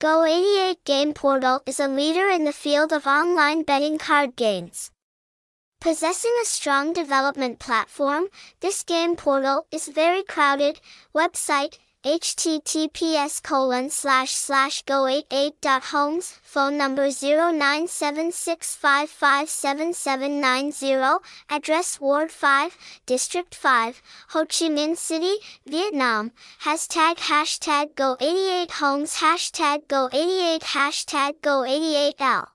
Go88 Game Portal is a leader in the field of online betting card games. Possessing a strong development platform, this game portal is very crowded. Website https colon slash slash go88.homes phone number 0976557790 address ward 5 district 5 ho chi minh city vietnam. Hashtag hashtag go88 homes hashtag go88 hashtag go88l